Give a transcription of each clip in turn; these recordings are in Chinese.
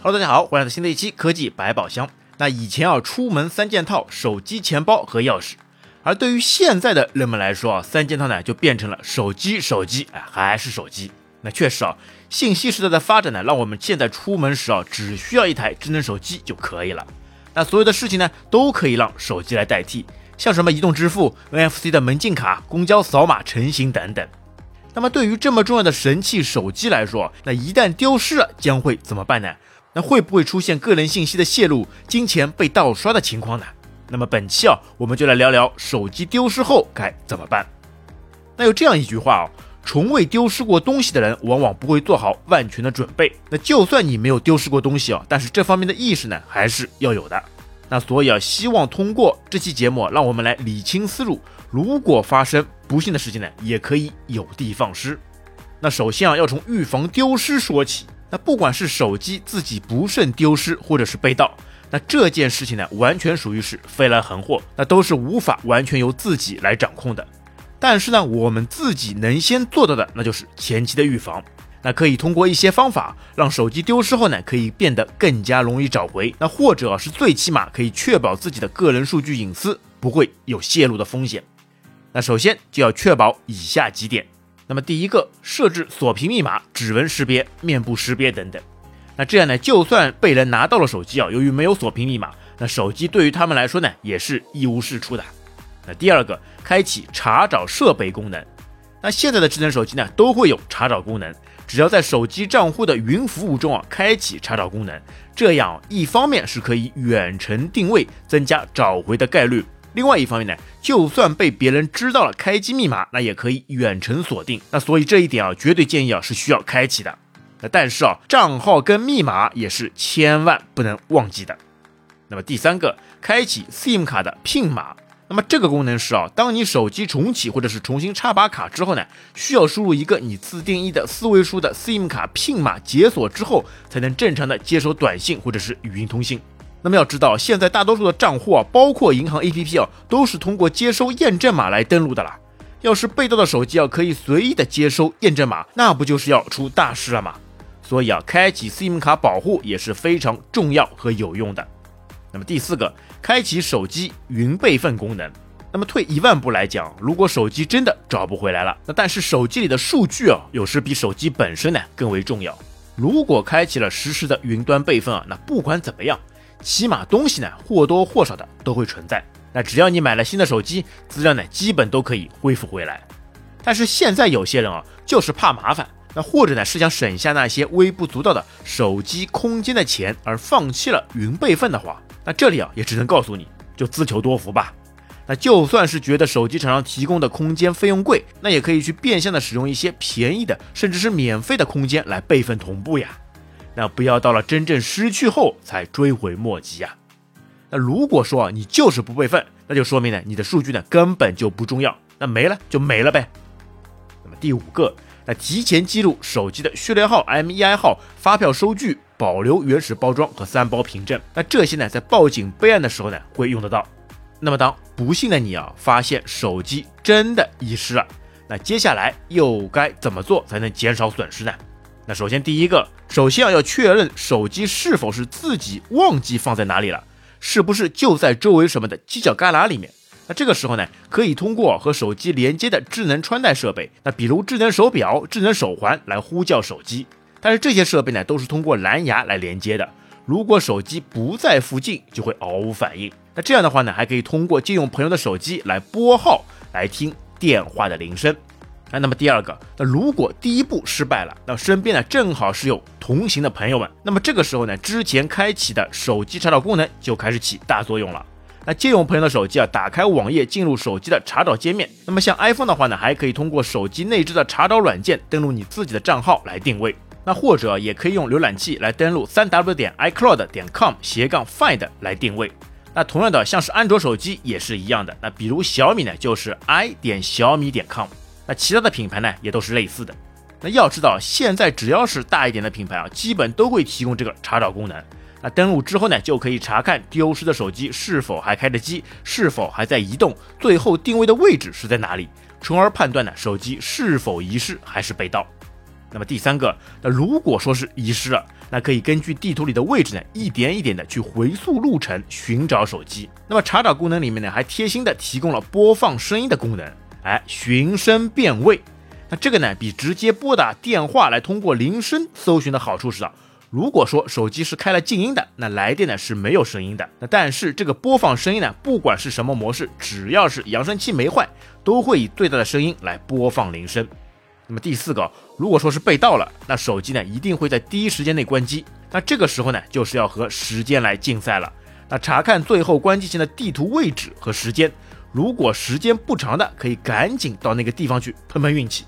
Hello，大家好，欢迎来到新的一期科技百宝箱。那以前啊，出门三件套：手机、钱包和钥匙。而对于现在的人们来说啊，三件套呢就变成了手机、手机，哎，还是手机。那确实啊，信息时代的发展呢，让我们现在出门时啊，只需要一台智能手机就可以了。那所有的事情呢，都可以让手机来代替，像什么移动支付、NFC 的门禁卡、公交扫码成型等等。那么对于这么重要的神器手机来说，那一旦丢失了，将会怎么办呢？那会不会出现个人信息的泄露、金钱被盗刷的情况呢？那么本期啊，我们就来聊聊手机丢失后该怎么办。那有这样一句话啊，从未丢失过东西的人，往往不会做好万全的准备。那就算你没有丢失过东西啊，但是这方面的意识呢，还是要有的。那所以啊，希望通过这期节目，让我们来理清思路。如果发生不幸的事情呢，也可以有的放矢。那首先啊，要从预防丢失说起。那不管是手机自己不慎丢失，或者是被盗，那这件事情呢，完全属于是飞来横祸，那都是无法完全由自己来掌控的。但是呢，我们自己能先做到的，那就是前期的预防。那可以通过一些方法，让手机丢失后呢，可以变得更加容易找回。那或者是最起码可以确保自己的个人数据隐私不会有泄露的风险。那首先就要确保以下几点。那么第一个，设置锁屏密码、指纹识别、面部识别等等。那这样呢，就算被人拿到了手机啊，由于没有锁屏密码，那手机对于他们来说呢，也是一无是处的。那第二个，开启查找设备功能。那现在的智能手机呢，都会有查找功能，只要在手机账户的云服务中啊，开启查找功能，这样一方面是可以远程定位，增加找回的概率。另外一方面呢，就算被别人知道了开机密码，那也可以远程锁定。那所以这一点啊，绝对建议啊是需要开启的。那但是啊，账号跟密码也是千万不能忘记的。那么第三个，开启 SIM 卡的 PIN 码。那么这个功能是啊，当你手机重启或者是重新插拔卡之后呢，需要输入一个你自定义的四位数的 SIM 卡 PIN 码解锁之后，才能正常的接收短信或者是语音通信。那么要知道，现在大多数的账户啊，包括银行 APP 啊，都是通过接收验证码来登录的啦。要是被盗的手机啊，可以随意的接收验证码，那不就是要出大事了吗？所以啊，开启 SIM 卡保护也是非常重要和有用的。那么第四个，开启手机云备份功能。那么退一万步来讲，如果手机真的找不回来了，那但是手机里的数据啊，有时比手机本身呢更为重要。如果开启了实时的云端备份啊，那不管怎么样。起码东西呢或多或少的都会存在，那只要你买了新的手机，资料呢基本都可以恢复回来。但是现在有些人啊，就是怕麻烦，那或者呢是想省下那些微不足道的手机空间的钱，而放弃了云备份的话，那这里啊也只能告诉你就自求多福吧。那就算是觉得手机厂商提供的空间费用贵，那也可以去变相的使用一些便宜的，甚至是免费的空间来备份同步呀。那不要到了真正失去后才追悔莫及啊！那如果说啊你就是不备份，那就说明呢你的数据呢根本就不重要，那没了就没了呗。那么第五个，那提前记录手机的序列号、MEI 号、发票收据，保留原始包装和三包凭证。那这些呢在报警备案的时候呢会用得到。那么当不幸的你啊发现手机真的遗失了，那接下来又该怎么做才能减少损失呢？那首先第一个，首先啊要确认手机是否是自己忘记放在哪里了，是不是就在周围什么的犄角旮旯里面？那这个时候呢，可以通过和手机连接的智能穿戴设备，那比如智能手表、智能手环来呼叫手机。但是这些设备呢都是通过蓝牙来连接的，如果手机不在附近，就会毫无反应。那这样的话呢，还可以通过借用朋友的手机来拨号来听电话的铃声。那那么第二个，那如果第一步失败了，那身边呢正好是有同行的朋友们，那么这个时候呢，之前开启的手机查找功能就开始起大作用了。那借用朋友的手机啊，打开网页进入手机的查找界面。那么像 iPhone 的话呢，还可以通过手机内置的查找软件登录你自己的账号来定位。那或者也可以用浏览器来登录三 w 点 iCloud 点 com 斜杠 find 来定位。那同样的，像是安卓手机也是一样的。那比如小米呢，就是 i 点小米点 com。那其他的品牌呢，也都是类似的。那要知道，现在只要是大一点的品牌啊，基本都会提供这个查找功能。那登录之后呢，就可以查看丢失的手机是否还开着机，是否还在移动，最后定位的位置是在哪里，从而判断呢手机是否遗失还是被盗。那么第三个，那如果说是遗失了，那可以根据地图里的位置呢，一点一点的去回溯路程寻找手机。那么查找功能里面呢，还贴心的提供了播放声音的功能，哎，寻声辨位。那这个呢，比直接拨打电话来通过铃声搜寻的好处是啊，如果说手机是开了静音的，那来电呢是没有声音的。那但是这个播放声音呢，不管是什么模式，只要是扬声器没坏，都会以最大的声音来播放铃声。那么第四个，如果说是被盗了，那手机呢一定会在第一时间内关机。那这个时候呢，就是要和时间来竞赛了。那查看最后关机前的地图位置和时间，如果时间不长的，可以赶紧到那个地方去碰碰运气。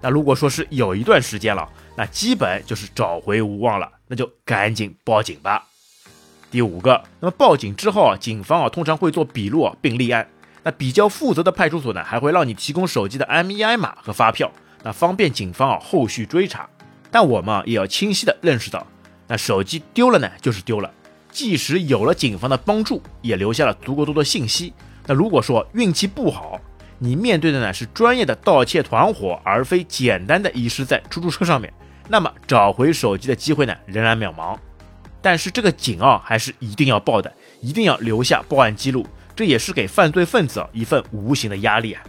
那如果说是有一段时间了，那基本就是找回无望了，那就赶紧报警吧。第五个，那么报警之后啊，警方啊通常会做笔录啊并立案。那比较负责的派出所呢，还会让你提供手机的 MEI 码和发票，那方便警方啊后续追查。但我们啊也要清晰的认识到，那手机丢了呢就是丢了，即使有了警方的帮助，也留下了足够多的信息。那如果说运气不好，你面对的呢是专业的盗窃团伙，而非简单的遗失在出租车上面，那么找回手机的机会呢仍然渺茫。但是这个警啊还是一定要报的，一定要留下报案记录，这也是给犯罪分子啊一份无形的压力啊。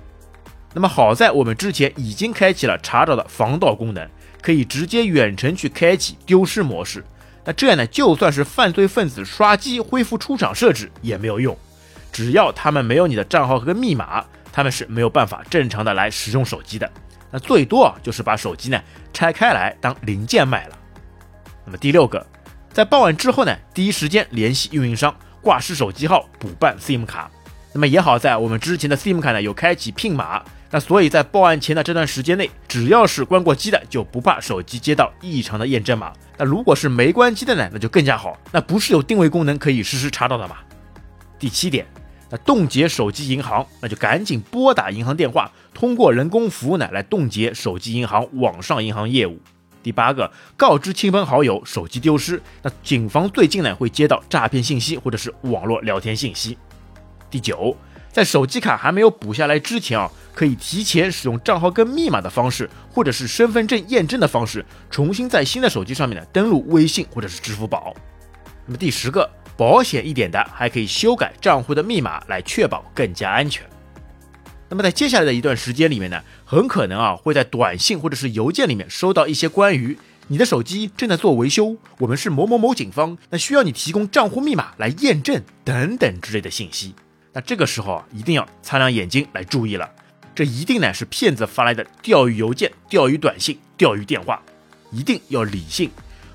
那么好在我们之前已经开启了查找的防盗功能，可以直接远程去开启丢失模式。那这样呢，就算是犯罪分子刷机恢复出厂设置也没有用，只要他们没有你的账号和密码。他们是没有办法正常的来使用手机的，那最多啊就是把手机呢拆开来当零件卖了。那么第六个，在报案之后呢，第一时间联系运营商挂失手机号补办 SIM 卡。那么也好在我们之前的 SIM 卡呢有开启 PIN 码，那所以在报案前的这段时间内，只要是关过机的就不怕手机接到异常的验证码。那如果是没关机的呢，那就更加好，那不是有定位功能可以实时查到的吗？第七点。那冻结手机银行，那就赶紧拨打银行电话，通过人工服务呢来冻结手机银行网上银行业务。第八个，告知亲朋好友手机丢失，那警方最近呢会接到诈骗信息或者是网络聊天信息。第九，在手机卡还没有补下来之前啊，可以提前使用账号跟密码的方式，或者是身份证验证的方式，重新在新的手机上面呢登录微信或者是支付宝。那么第十个。保险一点的，还可以修改账户的密码来确保更加安全。那么在接下来的一段时间里面呢，很可能啊会在短信或者是邮件里面收到一些关于你的手机正在做维修，我们是某某某警方，那需要你提供账户密码来验证等等之类的信息。那这个时候啊，一定要擦亮眼睛来注意了，这一定呢是骗子发来的钓鱼邮件、钓鱼短信、钓鱼电话，一定要理性。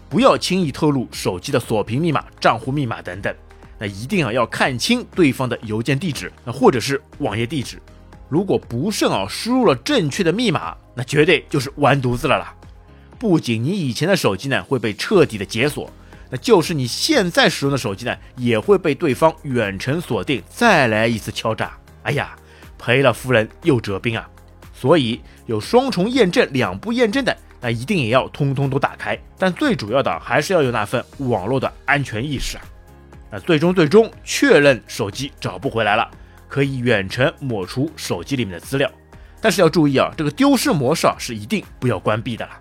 不要轻易透露手机的锁屏密码、账户密码等等，那一定啊要看清对方的邮件地址，那或者是网页地址。如果不慎啊输入了正确的密码，那绝对就是完犊子了啦！不仅你以前的手机呢会被彻底的解锁，那就是你现在使用的手机呢也会被对方远程锁定，再来一次敲诈。哎呀，赔了夫人又折兵啊！所以有双重验证、两步验证的。那一定也要通通都打开，但最主要的还是要有那份网络的安全意识啊！那最终最终确认手机找不回来了，可以远程抹除手机里面的资料，但是要注意啊，这个丢失模式啊是一定不要关闭的啦。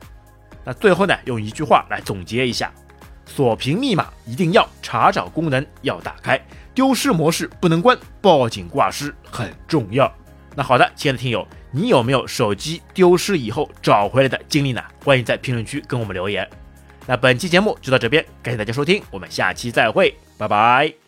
那最后呢，用一句话来总结一下：锁屏密码一定要，查找功能要打开，丢失模式不能关，报警挂失很重要。那好的，亲爱的听友。你有没有手机丢失以后找回来的经历呢？欢迎在评论区跟我们留言。那本期节目就到这边，感谢大家收听，我们下期再会，拜拜。